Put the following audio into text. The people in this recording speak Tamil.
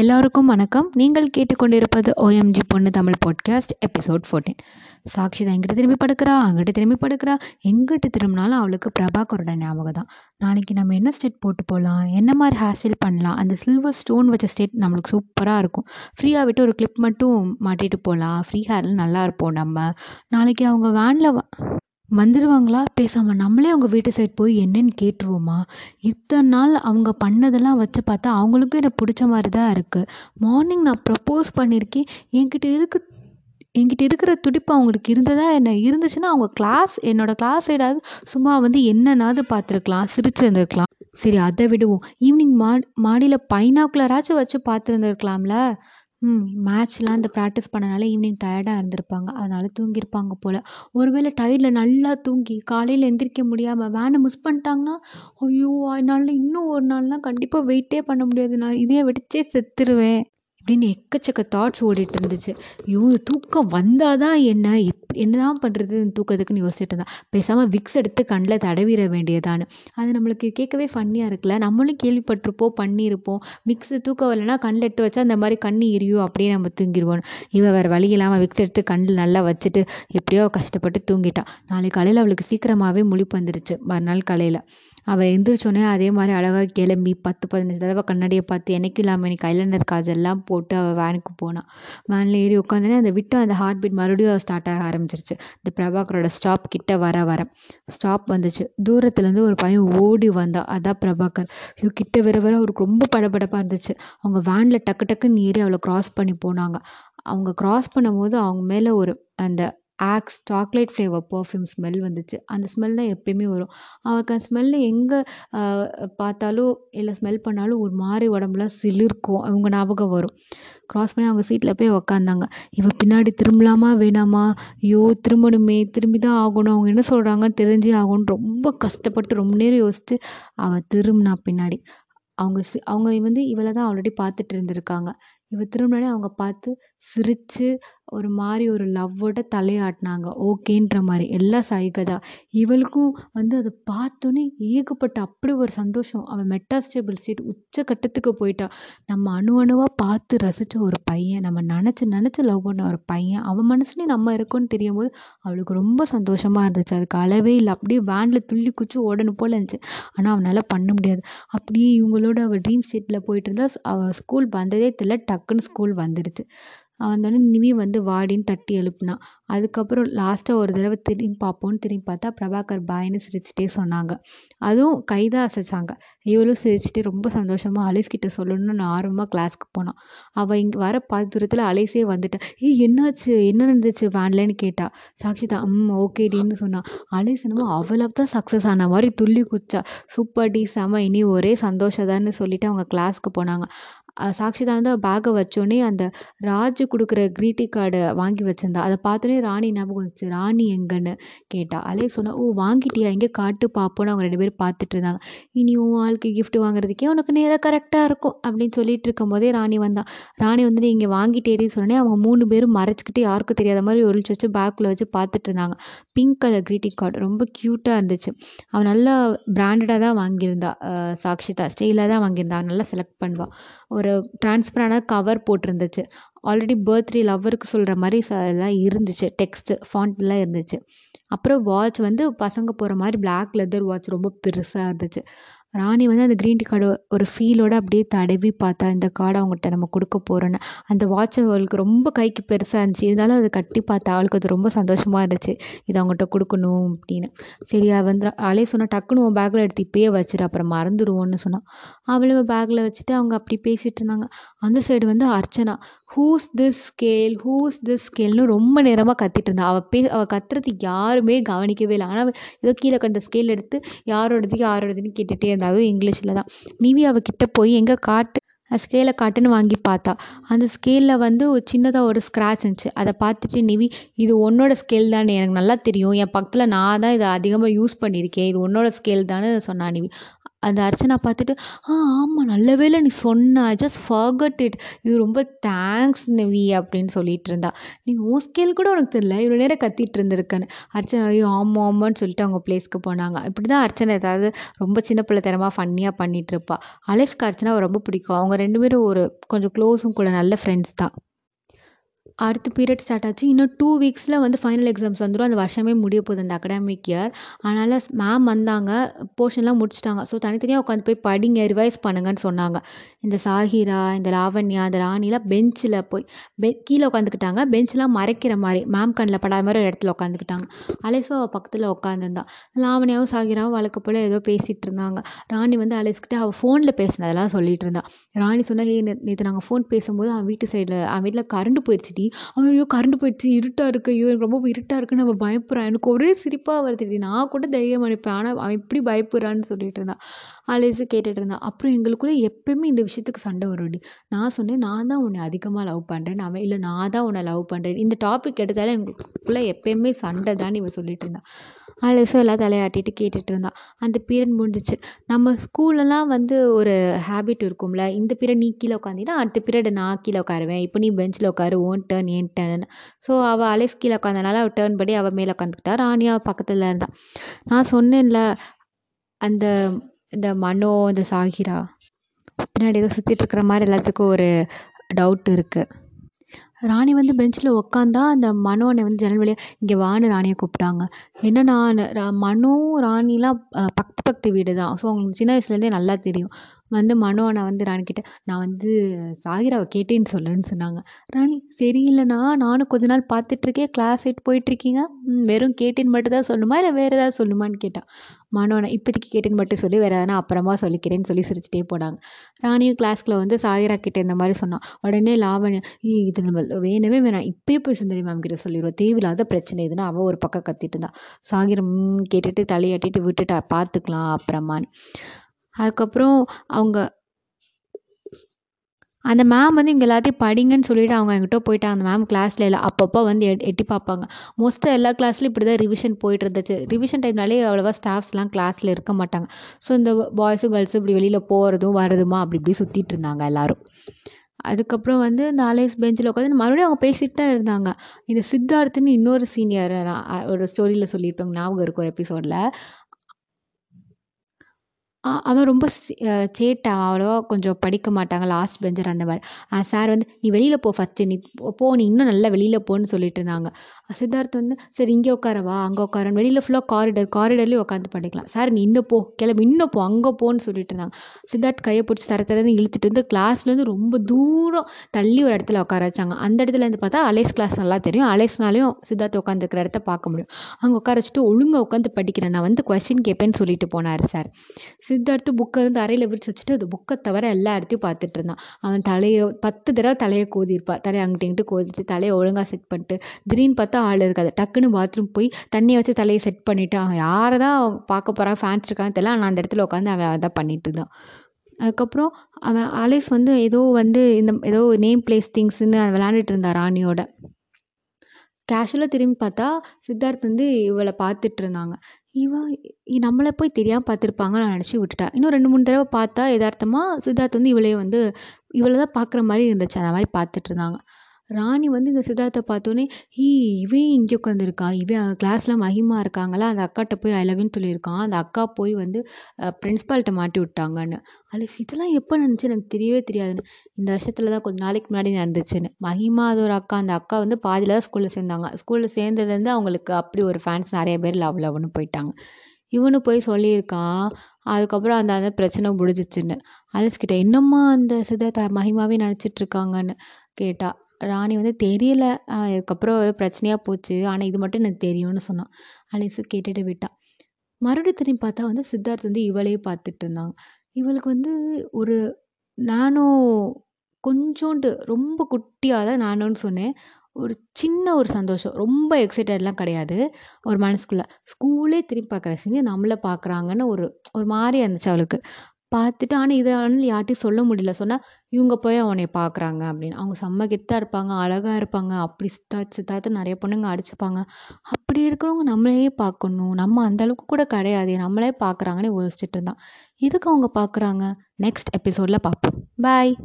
எல்லாருக்கும் வணக்கம். நீங்கள் கேட்டுக்கொண்டிருப்பது ஓஎம்ஜி பொண்ணு Tamil podcast episode fourteen Sakshi தான் இங்கிட்ட திரும்பி படுக்கிறா அங்கிட்ட திரும்பி படுக்கிறா. எங்கிட்ட திரும்பினாலும் அவளுக்கு பிரபாகரோட ஞாபகம் தான். நாளைக்கு நம்ம என்ன ஸ்டெட் போட்டு போகலாம் என்ன மாதிரி ஹேர் ஸ்டைல் பண்ணலாம்? அந்த சில்வர் ஸ்டோன் வச்ச ஸ்டெட் நம்மளுக்கு சூப்பராக இருக்கும். ஃப்ரீயாக விட்டு ஒரு கிளிப் மட்டும் மாட்டிட்டு போகலாம் ஃப்ரீ ஹேரில் நல்லா இருப்போம் நம்ம. நாளைக்கு அவங்க வேனில் வந்துடுவாங்களா பேசாமல் நம்மளே அவங்க வீட்டு சைடு போய் என்னன்னு கேட்டுருவோமா? இத்தனை நாள் அவங்க பண்ணதெல்லாம் வச்சு பார்த்தா அவங்களுக்கும் எனக்கு பிடிச்ச மாதிரி தான் இருக்குது மார்னிங் நான் ப்ரப்போஸ் பண்ணியிருக்கேன் என்கிட்ட இருக்கு என்கிட்ட இருக்கிற துடிப்பு அவங்களுக்கு இருந்ததா? என்ன இருந்துச்சுன்னா அவங்க கிளாஸ் என்னோடய கிளாஸ் சைடாவது சும்மா வந்து என்னன்னாவது பார்த்துருக்கலாம் சிரிச்சிருந்துருக்கலாம். சரி அதை விடுவோம். ஈவினிங் மா மாடியில் பைனாக்குலராச்சும் வச்சு பார்த்துருந்துருக்கலாம்ல? ம் மேட்ச்லாம் இந்த ப்ராக்டிஸ் பண்ணனால ஈவினிங் டயர்டாக இருந்திருப்பாங்க. அதனால தூங்கியிருப்பாங்க போல். ஒருவேளை டயர்டில் நல்லா தூங்கி காலையில் எந்திரிக்க முடியாமல் வேனை மிஸ் பண்ணிட்டாங்கன்னா ஐயோ என்னால் இன்னும் ஒரு நாள்லாம் கண்டிப்பாக வெயிட்டே பண்ண முடியாது. நான் இதே வெடிச்சே செத்துருவேன். அப்படின்னு எக்கச்சக்க தாட்ஸ் ஓடிட்டு இருந்துச்சு. ஐயோ தூக்கம் வந்தால் தான் என்ன? எப் என்ன தான் பண்ணுறது தூக்கத்துக்குன்னு யோசிச்சுட்டு இருந்தா. பேசாமல் விக்ஸ் எடுத்து கண்ணில் தடவிட வேண்டியதான்னு. அது நம்மளுக்கு கேட்கவே ஃபன்னியாக இருக்குல்ல? நம்மளும் கேள்விப்பட்டிருப்போம் பண்ணியிருப்போம். விக்ஸ் தூக்கம் வரலைன்னா கண்ணில் எடுத்து வச்சா அந்த மாதிரி கண்ணு எரியும். அப்படியே நம்ம தூங்கிடுவோம். இவள் வேறு வழி இல்லாமல் விக்ஸ் எடுத்து கண்ணில் நல்லா வச்சுட்டு எப்படியோ கஷ்டப்பட்டு தூங்கிட்டா. நாளைக்கு காலையில் அவளுக்கு சீக்கிரமாகவே முழிப்பு வந்துடுச்சு மறுநாள் காலையில். அவள் எந்திரிச்சோடனே அதே மாதிரி அழகாக கிளம்பி பத்து பதினஞ்சு தடவை கண்ணாடியை பார்த்து என்னைக்கும் இல்லாமல் இன்னைக்கு ஐலைனர் காஜெல்லாம் போட்டு அவள் வேனுக்கு போனாள் வேனில் ஏறி உட்காந்தோடனே அந்த விட்டு அந்த ஹார்ட் பீட் மறுபடியும் ஸ்டார்ட் ஆக ஆரம்பிச்சிருச்சு. இந்த பிரபாகரோட ஸ்டாப் கிட்ட வர வர. ஸ்டாப் வந்துச்சு. தூரத்துலேருந்து ஒரு பையன் ஓடி வந்தான் அதான் பிரபாகர். ஐயோ கிட்ட வர வர அவருக்கு ரொம்ப படபடப்பாக இருந்துச்சு. அவங்க வேனில் டக்கு டக்குன்னு ஏறி அவளை க்ராஸ் பண்ணி போனாங்க. அவங்க க்ராஸ் பண்ணும்போது அவங்க மேலே ஒரு அந்த Axe chocolate flavour perfume smell வந்துச்சு. அந்த ஸ்மெல் தான் எப்பயுமே வரும். அவருக்கு அந்த ஸ்மெல்லு எங்கே பார்த்தாலும் இல்லை ஸ்மெல் பண்ணாலும் ஒரு மாதிரி உடம்புலாம் சிலிர்க்கும். அவங்க ஞாபகம் வரும். க்ராஸ் பண்ணி அவங்க சீட்டில் போய் உக்காந்தாங்க. இவள் பின்னாடி திரும்பலாமா வேணாமா? ஐயோ திரும்பணுமே. திரும்பி தான் ஆகணும். அவங்க என்ன சொல்கிறாங்கன்னு தெரிஞ்சே ஆகணும்னு ரொம்ப கஷ்டப்பட்டு ரொம்ப நேரம் யோசித்து அவள் திரும்பினா பின்னாடி. அவங்க சி அவங்க வந்து இவளை தான் ஆல்ரெடி பார்த்துட்டு இருந்திருக்காங்க. இவள் திரும்பினாலே அவங்க பார்த்து சிரித்து ஒரு மாதிரி ஒரு லவ்வோட தலையாட்டினாங்க. ஓகேன்ற மாதிரி. எல்லாம் சைகை தான் இவளுக்கும் வந்து அதை பார்த்தோன்னே ஏகப்பட்ட அப்படி ஒரு சந்தோஷம். அவன் மெட்டாஸ்டேபிள் சீட் உச்சக்கட்டத்துக்கு போயிட்டா. நம்ம அணு அணுவாக பார்த்து ரசித்த ஒரு பையன் நம்ம நினச்சி நினச்சி லவ் பண்ண ஒரு பையன் அவன் மனசுலேயும் நம்ம இருக்கோன்னு தெரியும் போது அவளுக்கு ரொம்ப சந்தோஷமாக இருந்துச்சு. அதுக்கு அளவே இல்லை. அப்படியே வேனில் துள்ளி குச்சி ஓடணும் போல் இருந்துச்சு. ஆனால் அவனால் பண்ண முடியாது. அப்படியே இவங்களோட அவள் ட்ரீம் ஸ்டேட்டில் போயிட்டு இருந்தால் அவள் ஸ்கூல் வந்ததே தெரியல டக்குன்னு ஸ்கூல் வந்துடுச்சு வந்தோடனே நிவி வந்து வாடின்னு தட்டி எழுப்புனான் அதுக்கப்புறம் லாஸ்ட்டாக ஒரு தடவை திரும்பி பார்ப்போன்னு திரும்பி பார்த்தா பிரபாகர் பாய்ன்னு சிரிச்சிட்டே சொன்னாங்க. அதுவும் கைதான் அசைச்சாங்க. இவளும் சிரிச்சிட்டு ரொம்ப சந்தோஷமாக அலேஸ் கிட்ட சொல்லணும்னு நான் ஆர்வமாக கிளாஸ்க்கு போனான் அவள் இங்கே வர பாதி தூரத்தில் அலேஸே வந்துட்டா. ஏய் என்னாச்சு? என்ன நடந்துச்சு? வேன்லன்னு கேட்டா. சாக்ஷிதா ம் ஓகேடின்னு சொன்னான் அலேஸ் என்னமோ அவ்வளோ தான் சக்ஸஸ் ஆன மாதிரி துள்ளி குச்சா சூப்பர் டி செம. இனி ஒரே சந்தோஷதான்னு சொல்லிட்டு அவங்க கிளாஸ்க்கு போனாங்க. சாக்ஷி பேக்கை வச்சோடனே அந்த ராஜ் கொடுக்குற க்ரீட்டிங் கார்டை வாங்கி வச்சிருந்தா. அதை பார்த்தோன்னே ராணி ஞாபகம் வந்துச்சு. ராணி எங்கன்னு? கேட்டா. அலே சொன்னால் ஓ வாங்கிட்டியா? எங்கே காட்டு பார்ப்போன்னு அவங்க ரெண்டு பேரும் பார்த்துட்டு இருந்தாங்க இனி உன் ஆளுக்கு கிஃப்ட் வாங்குறதுக்கே உனக்கு நேரம் கரெக்டாக இருக்கும். அப்படின்னு சொல்லிட்டு இருக்கும் போதே ராணி வந்தா. ராணி வந்து நீங்கள் வாங்கிட்டேன்னு சொன்னோடனே அவங்க மூணு பேரும் மறைச்சிக்கிட்டு யாருக்கும் தெரியாத மாதிரி ஒழிச்சு வச்சு பேக்கில் வச்சு பார்த்துட்டு இருந்தாங்க பிங்க் கலர் க்ரீட்டிங் கார்டு ரொம்ப க்யூட்டாக இருந்துச்சு. அவன் நல்லா பிராண்டடாக தான் வாங்கியிருந்தா. சாக்ஷிதா. ஸ்டைலாக தான் வாங்கியிருந்தா. நல்லா செலக்ட் பண்ணுவாள் ஒரு டிரான்ஸ்பரண்டாக கவர் போட்டிருந்துச்சு. ஆல்ரெடி பர்த்டே லவ்வருக்கு சொல்கிற மாதிரி ச எல்லாம் இருந்துச்சு. டெக்ஸ்ட்டு ஃபாண்ட்லாம் இருந்துச்சு. அப்புறம் வாட்ச் வந்து பசங்க போகிற மாதிரி பிளாக் லெதர் வாட்ச் ரொம்ப பெருசாக இருந்துச்சு. ராணி வந்து அந்த க்ரீன் டீ கார்டை ஒரு ஃபீலோடு அப்படியே தடவி பார்த்தா இந்த கார்டை அவங்ககிட்ட நம்ம கொடுக்க போகிறோன்னு அந்த வாட்ச் அவளுக்கு ரொம்ப கைக்கு பெருசாக இருந்துச்சு. இருந்தாலும் அதை கட்டி பார்த்தா அவளுக்கு அது ரொம்ப சந்தோஷமாக இருந்துச்சு. இது அவங்ககிட்ட கொடுக்கணும் அப்படின்னு. சரி அவள் வந்து அலே சொன்னால் டக்குன்னு உன் பேக்கில் எடுத்து இப்பயே வச்சிரு அப்புறம் மறந்துடுவோன்னு சொன்னான் அவளும் பேக்கில் வச்சுட்டு அவங்க அப்படி பேசிகிட்டு இருந்தாங்க. அந்த சைடு வந்து Archana whose this scale whose this ஸ்கேல்னு ரொம்ப நேரமாக கத்திட்டு இருந்தா. அவள் பே அவள் கத்துறது யாருமே கவனிக்கவே இல்லை. ஆனால் ஏதோ கீழே கண்ட ஸ்கேல் எடுத்து யாரோடது யாரோடதுன்னு கேட்டுகிட்டே இருந்தா. அதுவும் இங்கிலீஷில் தான். நிவி அவகிட்ட போய் எங்கே காட்டு ஸ்கேலை காட்டுன்னு வாங்கி பார்த்தா. அந்த ஸ்கேலில் வந்து ஒரு சின்னதாக ஒரு ஸ்க்ராட்ச் இருந்துச்சு. அதை பார்த்துட்டு நிவி இது உன்னோட ஸ்கேல் தானே. எனக்கு நல்லா தெரியும். என் பக்கத்தில் நான் தான் இதை அதிகமாக யூஸ் பண்ணியிருக்கேன். இது உன்னோட ஸ்கேல் தானே சொன்னா நிவி. அந்த அர்ச்சனா பார்த்துட்டு ஆ ஆமாம் நல்ல வேளை நீ சொன்ன. ஐ ஜஸ்ட் ஃபர்கட் இட் இது ரொம்ப தேங்க்ஸ் நிவி அப்படின்னு சொல்லிட்டு இருந்தா. நீ உன் ஸ்கேல் கூட உனக்கு தெரியல. இவ்வளோ நேரம் கத்திட்டு இருந்திருக்கேன்னு. அர்ச்சனா ஐயோ ஆமாம் ஆமான்னு சொல்லிட்டு அவங்க பிளேஸ்க்கு போனாங்க. இப்படி தான் அர்ச்சனை ஏதாவது ரொம்ப சின்ன பிள்ளைத்தனமாக ஃபன்னியாக பண்ணிகிட்டு இருப்பாள் அலேஷ்க்கு அர்ச்சனாவை ரொம்ப பிடிக்கும். அவங்க ரெண்டு பேரும் ஒரு கொஞ்சம் க்ளோஸும் கூட நல்ல ஃப்ரெண்ட்ஸ் தான். அடுத்து பீரியட் ஸ்டார்ட் ஆச்சு. இன்னும் டூ வீக்ஸில் வந்து ஃபைனல் எக்ஸாம்ஸ் வந்துடும் அந்த வருஷமே முடிய போகுது அந்த அகடாமிக் இயர் அதனால் மேம் வந்தாங்க. போர்ஷன்லாம் முடிச்சிட்டாங்க. ஸோ தனித்தனியாக உட்காந்து போய் படிங்க ரிவைஸ் பண்ணுங்கன்னு சொன்னாங்க. இந்த சாஹிரா இந்த லாவண்யா இந்த ராணிலாம் பெஞ்சில் போய் பெ கீழே உட்காந்துக்கிட்டாங்க பெஞ்செலாம் மறைக்கிற மாதிரி மேம் கண்ணில் படாத மாதிரி ஒரு இடத்துல உட்காந்துக்கிட்டாங்க அலேஸும் அவள் பக்கத்தில் உட்காந்துருந்தா லாவண்யாவும் சாகிராவும் வழக்கு போல் ஏதோ பேசிகிட்டு இருந்தாங்க. ராணி வந்து அலேஸ்கிட்ட அவள் ஃபோனில் பேசினதெல்லாம் சொல்லிட்டு இருந்தா. ராணி சொன்னால் ஹே நேற்று நாங்கள் ஃபோன் பேசும்போது அவன் வீட்டு சைடில் அவன் வீட்டில் கரண்ட் போயிடுச்சுடி அவன் ஐயோ கரண்ட் போயிடுச்சு இருட்டாக இருக்கு ஐயோ எனக்கு ரொம்ப இருட்டாக இருக்குன்னு அவன் பயப்படுறான் எனக்கு ஒரே சிரிப்பாக வருது நான் கூட தைரியம் அனுப்பேன் ஆனால் அவன் இப்படி பயப்படுறான்னு சொல்லிட்டு இருந்தான் அலேசு கேட்டுட்டு இருந்தான் அப்புறம் எங்களுக்குள்ளே எப்பயுமே இந்த விஷயத்துக்கு சண்டை வரும்டி நான் சொன்னேன் நான் தான் உன்னை அதிகமாக லவ் பண்ணுறேன் அவன் இல்லை நான் தான் உன்னை லவ் பண்ணுறேன் இந்த டாபிக் எடுத்தாலே எங்களுக்குள்ளே எப்பயுமே சண்டை தான் இவன் சொல்லிட்டு இருந்தான் அலேசும் எல்லாம் தலையாட்டிட்டு கேட்டுட்டு இருந்தான். அந்த பீரியட் முடிஞ்சிச்சு. நம்ம ஸ்கூல்லலாம் வந்து ஒரு ஹேபிட் இருக்கும்ல. இந்த பீரியட் நீ கீழே உட்காந்தினா அடுத்த பீரியட் நான் கீழே உட்காருவேன் இப்போ நீ பெஞ்சில் உட்காரு ஓன் டேர்ன் ஏன் டேர்ன் ஸோ அவள் அலைஸ் கீழே உட்காந்தனால அவள் டேர்ன் படி அவள் மேலே உட்காந்துக்கிட்டா ராணியா பக்கத்தில் இருந்தாள் நான் சொன்னேன்ல அந்த இந்த மனோ இந்த சாகிரா பின்னாடி ஏதோ சுற்றிட்டு இருக்கிற மாதிரி எல்லாத்துக்கும் ஒரு டவுட் இருக்குது ராணி வந்து பெஞ்சில் உக்காந்தா அந்த மனோனை வந்து ஜன்னல் வழியாக இங்கே வான்னு ராணியை கூப்பிட்டாங்க. என்னன்னா ரா ராணிலாம் பக்கத்து பக்கத்து வீடு தான் ஸோ அவங்களுக்கு சின்ன வயசுலேருந்தே நல்லா தெரியும். வந்து மனோனை வந்து ராணிக்கிட்ட நான் வந்து சாகிராவை கேட்டேன்னு சொல்லுன்னு சொன்னாங்க. ராணி சரியில்லைண்ணா நானும் கொஞ்ச நாள் பார்த்துட்ருக்கேன். கிளாஸ் எயிட் போயிட்டுருக்கீங்க வெறும் கேட்டேன்னு மட்டும் தான் சொல்லணுமா? இல்லை வேறு ஏதாவது சொல்லணுமான்னு கேட்டான் மனோனை இப்போதைக்கு கேட்டேன்னு மட்டும் சொல்லி வேறு எதனா அப்புறமா சொல்லிக்கிறேன்னு சொல்லி சிரிச்சிட்டே போனாங்க. ராணியும் கிளாஸ்க்குள்ள வந்து சாகிரா கிட்ட இந்த மாதிரி சொன்னான். உடனே லாவண்யா இது நம்ம வேணவே வேணாம். இப்போயே போய் சுந்தரி மேம் கிட்ட சொல்லிடுவோம் தேவையில்லாத பிரச்சனை இதுன்னு அவள் ஒரு பக்கம் கத்திட்டு இருந்தா. சாகிரம் கேட்டுட்டு தலையாட்டிட்டு விட்டுட்டா பார்த்துக்கலாம் அப்புறமான்னு. அதுக்கப்புறம் அவங்க அந்த மேம் வந்து இங்கே எல்லாத்தையும் படிங்கன்னு சொல்லிட்டு அவங்க என்கிட்ட போயிட்டாங்க. அந்த மேம் கிளாஸில் இல்லை அப்பப்போ வந்து எட் எட்டி பார்ப்பாங்க. மோஸ்ட்டாக எல்லா கிளாஸ்லையும் இப்படி தான் ரிவிஷன் போய்ட்டு இருந்துச்சு. ரிவிஷன் டைம்னாலே அவ்வளோவா ஸ்டாஃப்ஸ்லாம் கிளாஸில் இருக்க மாட்டாங்க. ஸோ இந்த பாய்ஸும் கேர்ள்ஸும் இப்படி வெளியில் போகிறதும் வரதுமா அப்படி இப்படி சுற்றிட்டு இருந்தாங்க எல்லோரும். அதுக்கப்புறம் வந்து நாலேஜ் பெஞ்சில் உட்காந்து மறுபடியும் அவங்க பேசிகிட்டு தான் இருந்தாங்க. இந்த சித்தார்த்துன்னு இன்னொரு சீனியர் ஒரு ஸ்டோரியில் சொல்லியிருப்பாங்க ஞாபகம் இருக்கும் ஒரு எபிசோடில் அவன் ரொம்ப சி சேட்டை அவன் கொஞ்சம் படிக்க மாட்டாங்க லாஸ்ட் பெஞ்சர் அந்த மாதிரி. சார் வந்து நீ வெளியில் போ ஃபஸ்ட்டு நீ போ போ நீ இன்னும் நல்லா வெளியில் போன்னு சொல்லிட்டு இருந்தாங்க. சித்தார்த் வந்து சரி இங்கே உட்காரவா அங்கே உட்காரன்னு வெளியில் ஃபுல்லாக காரிடர் காரிடர்லேயும் உட்காந்து படிக்கலாம். சார் நீ இன்னும் போ கிளம்பி இன்னும் போ அங்கே போன்னு சொல்லிட்டு இருந்தாங்க. சித்தார்த் கையை பிடிச்சி தர தரன்னு இழுத்துட்டு வந்து கிளாஸ்லேருந்து ரொம்ப தூரம் தள்ளி ஒரு இடத்துல உட்கார வச்சாங்க. அந்த இடத்துல இருந்து பார்த்தா அலேஸ் கிளாஸ் நல்லா தெரியும். அலேஸ்னாலையும் சித்தார்த் உட்காந்துருக்கிற இடத்த பார்க்க முடியும். அங்கே உட்கார வச்சுட்டு ஒழுங்காக உட்காந்து படிக்கிறேன். நான் வந்து கொஸ்டின் கேட்பேன்னு சொல்லிட்டு போனார் சார் சித்தார்த்து புக்கை வந்து அறையில் விரிச்சு வச்சுட்டு அது புக்கை தவிர எல்லா இடத்தையும் பார்த்துட்டு இருந்தான். அவன் தலையை பத்து தடவை தலையை கோதிருப்பா தலையை அங்கிட்டு இங்கிட்டு கோதிட்டு தலையை ஒழுங்காக செட் பண்ணிட்டு திடீர்னு பார்த்தா ஆள் இருக்காது டக்குன்னு பாத்ரூம் போய் தண்ணியை வச்சு தலையை செட் பண்ணிவிட்டு அவன் யாரை தான் பார்க்க போகிறான் ஃபேன்ஸ் இருக்கான்னு தெரியல. ஆனால் அந்த இடத்துல உட்காந்து அவன் அதான் பண்ணிட்டு இருந்தான். அதுக்கப்புறம் அவன் அலெக்ஸ் வந்து ஏதோ வந்து இந்த ஏதோ நேம் பிளேஸ் திங்ஸ்ன்னு விளையாண்டுட்டு இருந்தான் ராணியோட. கேஷுவலாக திரும்பி பார்த்தா சித்தார்த் வந்து இவளை பார்த்துட்டு இருந்தாங்க. இவன் நம்மளை போய் தெரியாமல் பார்த்துருப்பாங்க நான் நினச்சி விட்டுட்டேன் இன்னும் ரெண்டு மூணு தடவை பார்த்தா எதார்த்தமாக சித்தார்த் வந்து இவளையே வந்து இவளை தான் பார்க்குற மாதிரி இருந்துச்சு. அந்த மாதிரி பார்த்துட்டு இருந்தாங்க. ராணி வந்து இந்த சித்தார்த்தை பார்த்தோன்னே ஹீ இவன் இங்கே உட்காந்துருக்கா இவன் கிளாஸில் மகிமா இருக்காங்களா? அந்த அக்காட்ட போய் ஐ லவ்னு சொல்லியிருக்கான். அந்த அக்கா போய் வந்து பிரின்ஸ்பால்கிட்ட மாட்டி விட்டாங்கன்னு. அலிஸ் இதெல்லாம் எப்போ நடந்துச்சு? எனக்கு தெரியவே தெரியாதுன்னு. இந்த வருஷத்துல தான் கொஞ்சம் நாளைக்கு முன்னாடி நடந்துச்சுன்னு. மகிமா அது ஒரு அக்கா. அந்த அக்கா வந்து பாதியில் தான் ஸ்கூலில் சேர்ந்தாங்க. ஸ்கூலில் சேர்ந்ததுலேருந்து அவங்களுக்கு அப்படி ஒரு ஃபேன்ஸ் நிறைய பேர் லவ் லவ்னு போயிட்டாங்க. இவனு போய் சொல்லியிருக்கான். அதுக்கப்புறம் அந்த அந்த பிரச்சனை முடிஞ்சிச்சுன்னு. அலிஸ் கிட்ட அந்த சித்தார்த்த மகிமாவே நினச்சிட்டு இருக்காங்கன்னு? ராணி வந்து தெரியல. அதுக்கப்புறம் பிரச்சனையாக போச்சு. ஆனால் இது மட்டும் எனக்கு தெரியும்னு சொன்னான். அலிஸு கேட்டுட்டு விட்டான் மறுபடியும் திரும்பி பார்த்தா வந்து சித்தார்த் வந்து இவளையே பார்த்துட்டு இருந்தாங்க. இவளுக்கு வந்து ஒரு நானோ கொஞ்சோண்டு ரொம்ப குட்டியாக தான் நானோன்னு சொன்னேன். ஒரு சின்ன ஒரு சந்தோஷம். ரொம்ப எக்ஸைட்டட்லாம் கிடையாது. ஒரு மனசுக்குள்ளே. ஸ்கூலே திரும்பி பார்க்குற சீனி நம்மளை பார்க்குறாங்கன்னு ஒரு ஒரு மாதிரி இருந்துச்சு அவளுக்கு. பார்த்துட்டு ஆனால் இதை ஆனால் யார்கிட்டையும் சொல்ல முடியல. சொன்னால் இவங்க போய் அவனை பார்க்குறாங்க. அப்படின்னு. அவங்க செம்ம கெத்தாக இருப்பாங்க அழகாக இருப்பாங்க அப்படி சித்தார்த் சித்தார்த்துன்னு நிறைய பொண்ணுங்க அடிச்சுப்பாங்க. அப்படி இருக்கிறவங்க நம்மளையே பார்க்கணும். நம்ம அந்தளவுக்கு கூட கிடையாதே. நம்மளே பார்க்குறாங்கன்னு யோசிச்சுட்டு இருந்தான். எதுக்கு அவங்க பார்க்குறாங்க? நெக்ஸ்ட் எபிசோடில் பார்ப்போம். பாய்